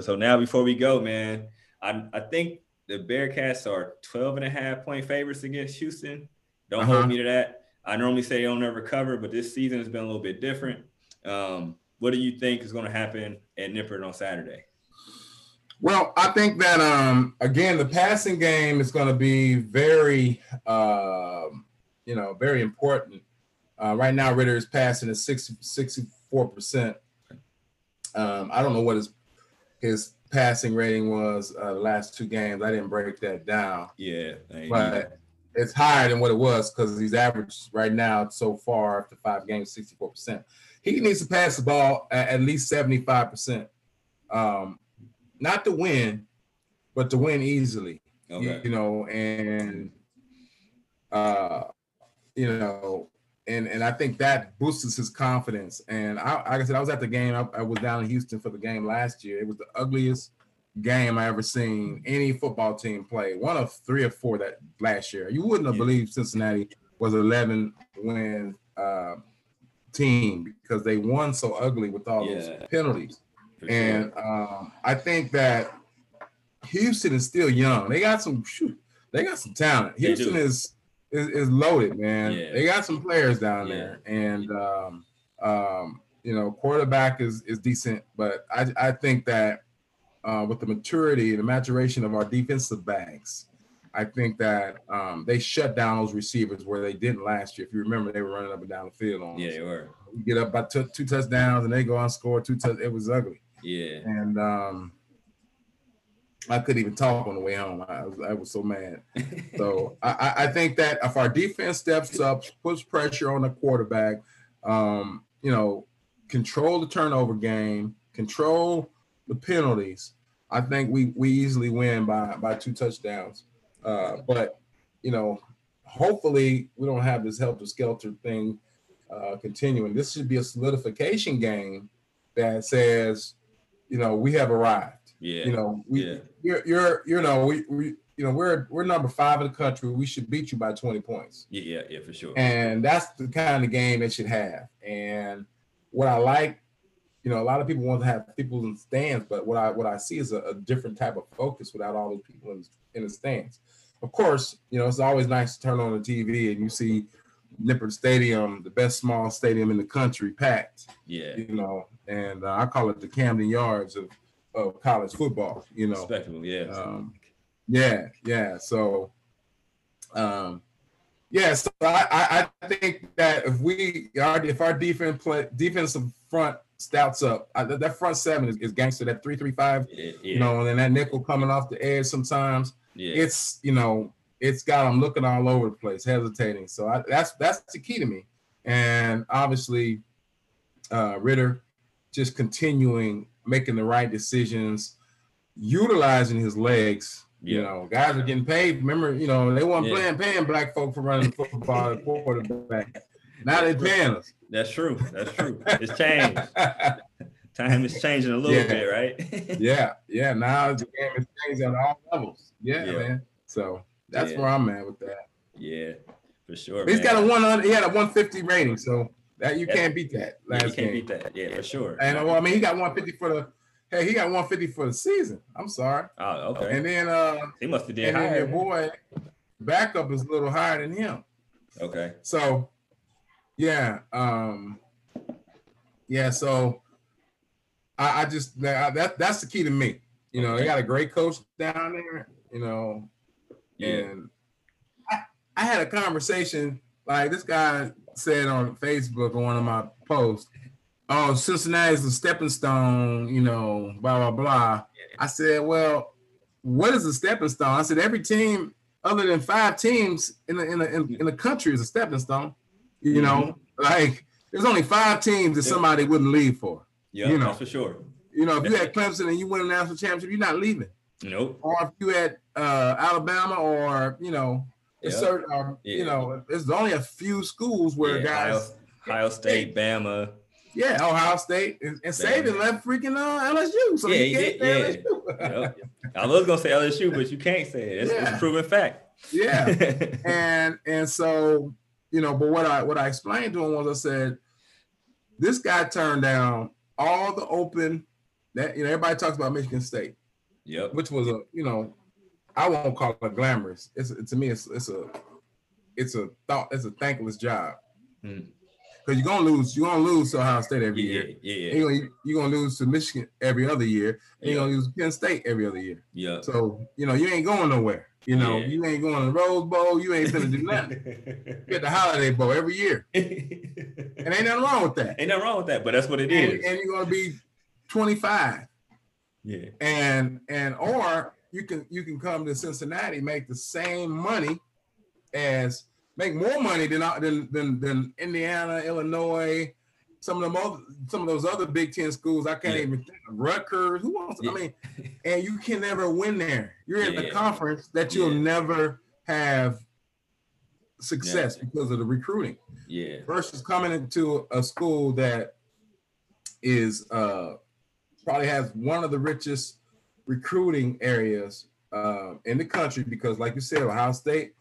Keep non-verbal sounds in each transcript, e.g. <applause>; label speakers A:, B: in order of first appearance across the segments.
A: but so now before we go, man, I I think the Bearcats are 12 and a half point favorites against Houston. Don't uh-huh. hold me to that. I normally say they'll never cover, but this season has been a little bit different. Um, what do you think is going to happen at Nippert on Saturday?
B: Well, I think that um, again the passing game is going to be very, uh, you know, very important. Uh, right now, Ridder is passing at 64 percent. Um, I don't know what his his passing rating was uh, the last two games. I didn't break that down.
A: Yeah,
B: but it's higher than what it was because he's averaged right now so far after five games, 64 percent. He needs to pass the ball at, at least 75 percent. Um, not to win, but to win easily. Okay. You, you know, and uh, you know, and and I think that boosts his confidence. And I, like I said, I was at the game. I, I, was down in Houston for the game last year. It was the ugliest game I ever seen any football team play. One of three or four that last year. You wouldn't have yeah. believed Cincinnati was 11 win uh, team because they won so ugly with all yeah. those penalties. And um, I think that Houston is still young. They got some shoot, they got some talent. Houston is, is, is loaded, man. Yeah. They got some players down yeah. there, and um, um, you know, quarterback is is decent, but I I think that uh, with the maturity, and the maturation of our defensive backs, I think that um, they shut down those receivers where they didn't last year. If you remember, they were running up and down the field on.
A: Yeah, they were.
B: You get up by two, two touchdowns and they go on score two touchdowns. It was ugly.
A: Yeah.
B: And um, I couldn't even talk on the way home. I was, I was so mad. <laughs> so I, I think that if our defense steps up, puts pressure on the quarterback, um, you know, control the turnover game, control the penalties, I think we we easily win by by two touchdowns. Uh, but you know, hopefully we don't have this helter skelter thing uh, continuing. This should be a solidification game that says you know, we have arrived.
A: Yeah.
B: You know, we yeah. you're you're you know, we, we you know, we're we're number five in the country. We should beat you by 20 points.
A: Yeah, yeah, yeah, for sure.
B: And that's the kind of game it should have. And what I like, you know, a lot of people want to have people in stands, but what I what I see is a, a different type of focus without all those people in, in the stands. Of course, you know, it's always nice to turn on the TV and you see Nippert Stadium, the best small stadium in the country, packed.
A: Yeah.
B: You know, and uh, I call it the Camden Yards of, of college football. You know,
A: respectable. Yeah.
B: Um, yeah, yeah. So, um, yeah. So I, I think that if we our if our defense play defensive front stouts up, I, that front seven is, is gangster. That three three five. Yeah, yeah. You know, and then that nickel coming off the edge sometimes. Yeah. It's you know it's got them looking all over the place, hesitating. So I, that's that's the key to me. And obviously, uh, Ridder just continuing making the right decisions, utilizing his legs. Yeah. You know, guys are getting paid. Remember, you know, they weren't yeah. playing paying black folk for running football quarterback. Now they're paying us.
A: That's true. That's true. <laughs> It's changed. Time is changing a little yeah. bit, right? <laughs>
B: yeah, yeah. Now the game is changing at all levels. Yeah, man. So that's where I'm at with that.
A: Yeah, for sure.
B: He's man. got a one. He had a 150 rating, so that you can't beat that.
A: Last yeah, you can't game. beat that. Yeah, for sure.
B: And well, I mean, he got 150 for the. Hey, he got 150 for the season. I'm sorry.
A: Oh, okay.
B: And then uh,
A: he must have did
B: and
A: higher.
B: then your boy backup is a little higher than him.
A: Okay.
B: So, yeah, um, yeah. So, I, I just that, that that's the key to me. You know, okay. they got a great coach down there. You know, yeah. and I, I had a conversation like this guy said on Facebook on one of my posts, oh, Cincinnati is a stepping stone, you know, blah, blah, blah. I said, well, what is a stepping stone? I said, every team other than five teams in the, in the, in, in the country is a stepping stone. You know, mm-hmm. like there's only five teams that somebody wouldn't leave for.
A: Yeah,
B: you know,
A: for sure.
B: You know, if you had Clemson and you win a national championship, you're not leaving.
A: Nope.
B: Or if you had uh, Alabama or, you know, Yep. Certain, um, yeah. you know, there's only a few schools where yeah, guys.
A: Ohio, Ohio State, Bama.
B: Yeah, Ohio State and, and Saban left freaking uh, LSU. So
A: yeah, he did. Yeah. yep. I was gonna say LSU, but you can't say it. It's, yeah. it's a proven fact.
B: Yeah, <laughs> and and so you know, but what I what I explained to him was I said, this guy turned down all the open that you know everybody talks about Michigan State.
A: Yep.
B: Which was a you know, I won't call it glamorous. It's to me it's it's a it's a thought it's a thankless job.
A: Mm.
B: Cause you're gonna lose, you're gonna lose to Ohio State every
A: Yeah,
B: year.
A: yeah,
B: And You're, gonna, you're gonna lose to Michigan every other year, and you're gonna lose to Penn State every other year.
A: yeah.
B: So you know you ain't going nowhere. You know
A: Yeah.
B: you ain't going to the Rose Bowl. You ain't gonna do <laughs> nothing. You get the Holiday Bowl every year, <laughs> and ain't nothing wrong with that.
A: Ain't nothing wrong with that, but that's what it
B: And,
A: is.
B: and you're gonna be 25,
A: Yeah.
B: and and or you can you can come to Cincinnati make the same money as make more money than than than, than Indiana, Illinois, some of them other, some of those other Big Ten schools. I can't
A: Yeah.
B: even think. Rutgers. Who wants?
A: Yeah.
B: I mean, and you can never win there. You're in
A: Yeah.
B: a conference that you'll never have success because of the recruiting
A: Yeah.
B: versus coming into a school that is uh probably has one of the richest recruiting areas uh, in the country because like you said ohio state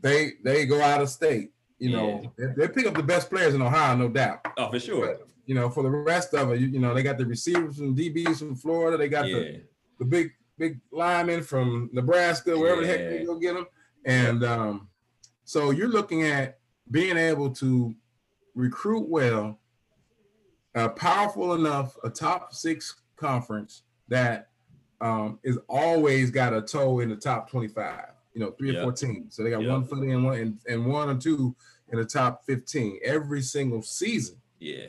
B: they they go out of state you know. They, they pick up the best players in ohio no doubt.
A: Oh, for sure.
B: but you know for the rest of it you, you know they got the receivers from dbs from florida. They got the,
A: Yeah.
B: the big big linemen from nebraska wherever the heck they go get them and um so you're looking at being able to recruit well, uh, powerful enough, a top six conference that um, is always got a toe in the top 25, you know, three
A: Yep.
B: or four teams. So they got
A: Yep.
B: one foot in one and, and one or two in the top 15 every single season.
A: Yeah.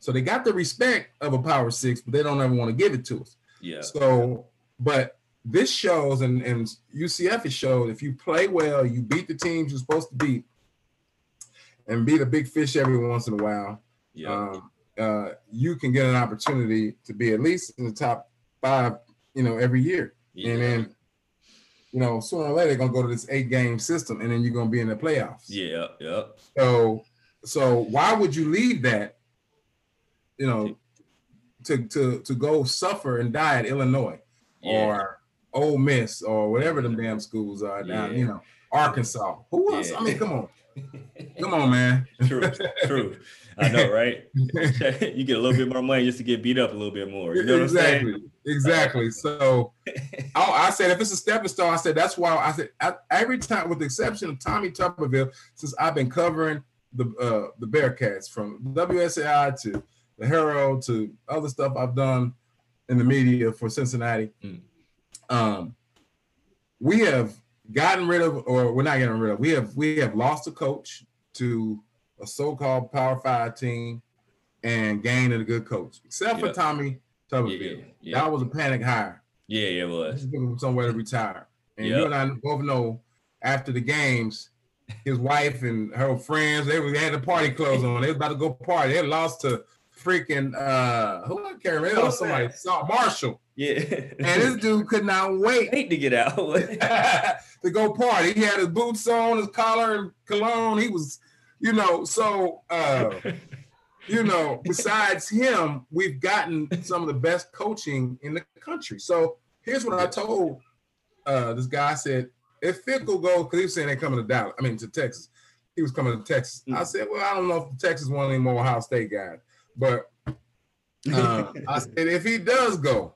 B: So they got the respect of a power six, but they don't ever want to give it to us.
A: Yeah.
B: So, but this shows, and, and UCF has showed if you play well, you beat the teams you're supposed to beat, and beat a big fish every once in a while,
A: Yeah.
B: um, uh, you can get an opportunity to be at least in the top five, you know, every year.
A: yeah.
B: And then, you know, sooner or later, they're gonna go to this eight game system, and then you're gonna be in the playoffs.
A: yeah. Yeah.
B: So, so why would you leave that? You know, to to to go suffer and die at Illinois
A: Yeah.
B: or Ole Miss or whatever them damn schools are down.
A: Yeah.
B: You know, Arkansas. Who else?
A: Yeah.
B: I mean, come on, come on, man.
A: true. True. I know, right? <laughs> you get a little bit more money just to get beat up a little bit more. You know what I'm saying?
B: Exactly. So I, I said, if it's a stepping stone, I said that's why I said I, every time, with the exception of Tommy Tuberville, since I've been covering the uh, the Bearcats from WSAI to the Herald to other stuff I've done in the media for Cincinnati.
A: Mm.
B: Um, we have gotten rid of, or we're not getting rid of. We have we have lost a coach to a so-called Power Five team and gained a good coach, except for Tommy Tuberville.
A: Yeah. Yeah.
B: That was a panic hire.
A: Yeah. It was.
B: For somewhere to retire. And
A: Yep.
B: you and I both know after the games, his wife and her friends, they, had the party clothes on. They was about to go party. They lost to freaking uh who I can't remember. They lost somebody? Saw Marshall.
A: Yeah.
B: And this <laughs> dude could not wait
A: hate to get out. <laughs> <laughs>
B: to go party. He had his boots on, his collar, and cologne. He was, you know, so uh you know, besides him, we've gotten some of the best coaching in the country. So here's what I told uh, this guy. I said, if Fickell go, because he was saying they're coming to Dallas, I mean to Texas. He was coming to Texas. I said, well, I don't know if Texas want any more Ohio State guys, but uh, I <laughs> said if he does go,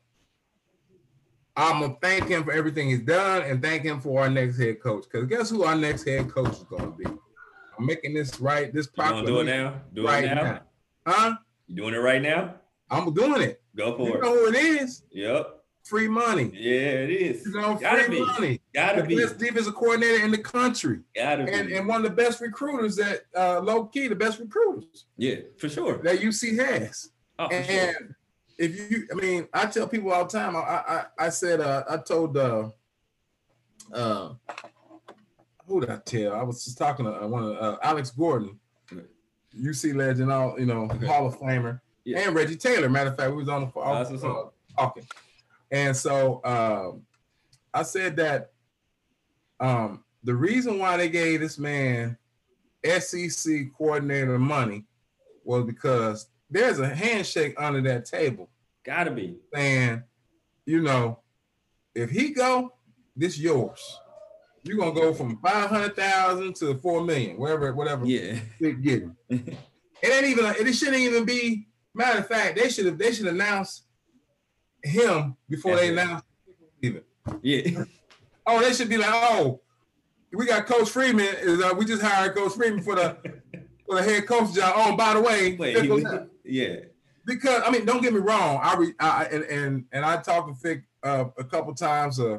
B: I'm gonna thank him for everything he's done and thank him for our next head coach. Because guess who our next head coach is gonna be? I'm making this right. This
A: gonna do it now? Do
B: right
A: it now?
B: now. Huh?
A: You doing it right now?
B: I'm doing it.
A: Go for
B: You
A: for
B: know who it is?
A: Yep.
B: Free money.
A: Yeah, it is.
B: You know,
A: Gotta
B: free
A: be.
B: money.
A: Gotta
B: the
A: be.
B: best defensive coordinator in the country,
A: Gotta be.
B: and, and one of the best recruiters that uh, low key, the best recruiters
A: yeah, for sure.
B: that UC has.
A: Oh, for
B: and
A: sure.
B: if you, I mean, I tell people all the time. I I, I said uh, I told uh, uh, who did I tell? I was just talking to uh, one of uh, Alex Gordon. UC legend, all you know,
A: Okay.
B: Hall of Famer,
A: Yeah.
B: and Reggie Taylor. Matter of fact, we was on the
A: what's
B: uh, talking, and so um, I said that um, the reason why they gave this man SEC coordinator money was because there's a handshake under that table
A: Gotta be.
B: saying, you know, if he go, this yours. You're gonna go from five hundred thousand to four million, wherever, whatever
A: Yeah.
B: get. It ain't even. It shouldn't even be Matter of fact, they should have they should announce him before
A: That's
B: they announce even.
A: Yeah. <laughs>
B: Oh, they should be like, oh, we got Coach Freeman. Is uh, we just hired Coach Freeman for the for the head coach job. Oh, by the way,
A: Wait, he
B: goes
A: was-
B: that.
A: yeah.
B: because I mean, don't get me wrong. I, re, I and, and and I talked to Vic uh, a couple times. Uh,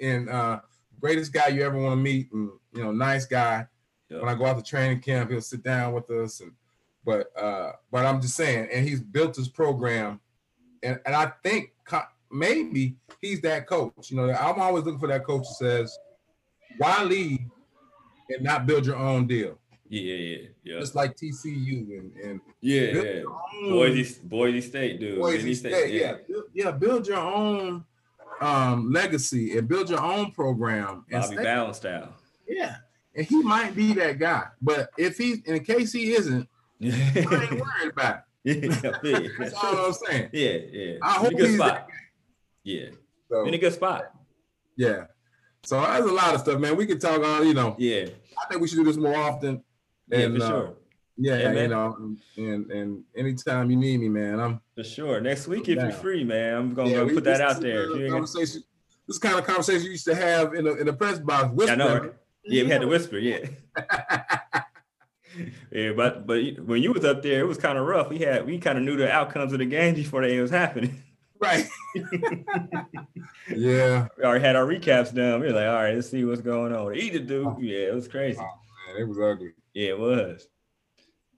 B: in uh, greatest guy you ever want to meet, and you know, nice guy.
A: Yeah.
B: When I go out to training camp, he'll sit down with us, and but uh, but I'm just saying, and he's built his program, and and I think maybe he's that coach. You know, I'm always looking for that coach that says, why leave and not build your own deal,
A: Yeah, yeah, yeah.
B: just like TCU and and
A: Yeah, yeah. Boise, Boise State, dude.
B: Boise
A: Boise
B: State, yeah. Build- yeah, build your own um legacy and build your own program. And
A: Bobby Ballon style.
B: yeah, and he might be that guy, but if he, in case he isn't,
A: yeah,
B: I ain't <laughs> worried about it.
A: Feel you. <laughs>
B: That's all I'm saying.
A: Yeah, yeah.
B: I
A: In
B: hope
A: a good
B: he's
A: spot. Yeah,
B: So,
A: in a good spot.
B: yeah. So there's a lot of stuff, man. We could talk on, you know.
A: Yeah,
B: I think we should do this more often.
A: yeah,
B: And,
A: for
B: uh,
A: sure,
B: Yeah,
A: Yeah,
B: you know, um, and and anytime you need me, man, I'm
A: for sure. Next week, if you're free, man, I'm gonna
B: Yeah,
A: put that out there.
B: the
A: If you ain't-
B: Conversation. This kind of conversation you used to have in the in the press box.
A: I know, right? Yeah, we had to whisper. Yeah, <laughs> <laughs> yeah. But but when you was up there, it was kind of rough. We had we kind of knew the outcomes of the game before they was happening.
B: right. <laughs> yeah,
A: we already had our recaps done. We were like, all right, let's see what's going on. Eat it, dude. Yeah, it was crazy.
B: Oh, man, it was ugly.
A: Yeah, it was.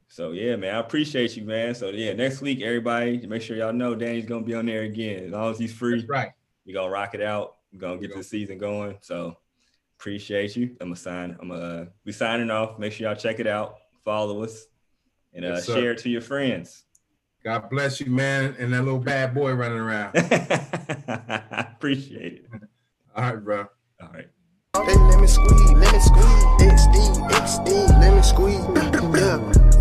A: So yeah, man, I appreciate you, man. So yeah, next week, everybody, make sure y'all know Danny's gonna be on there again. As long as he's free,
B: That's right?
A: We're gonna rock it out. We're gonna get the season going. So appreciate you. I'm gonna sign. I'm gonna be uh, signing off. Make sure y'all check it out. Follow us and uh,
B: yes,
A: share it to your friends.
B: God bless you, man, and that little bad boy running around. <laughs>
A: appreciate it.
B: All right, bro. All right. Hey, squeeze, squeeze, XD, XD, squeeze.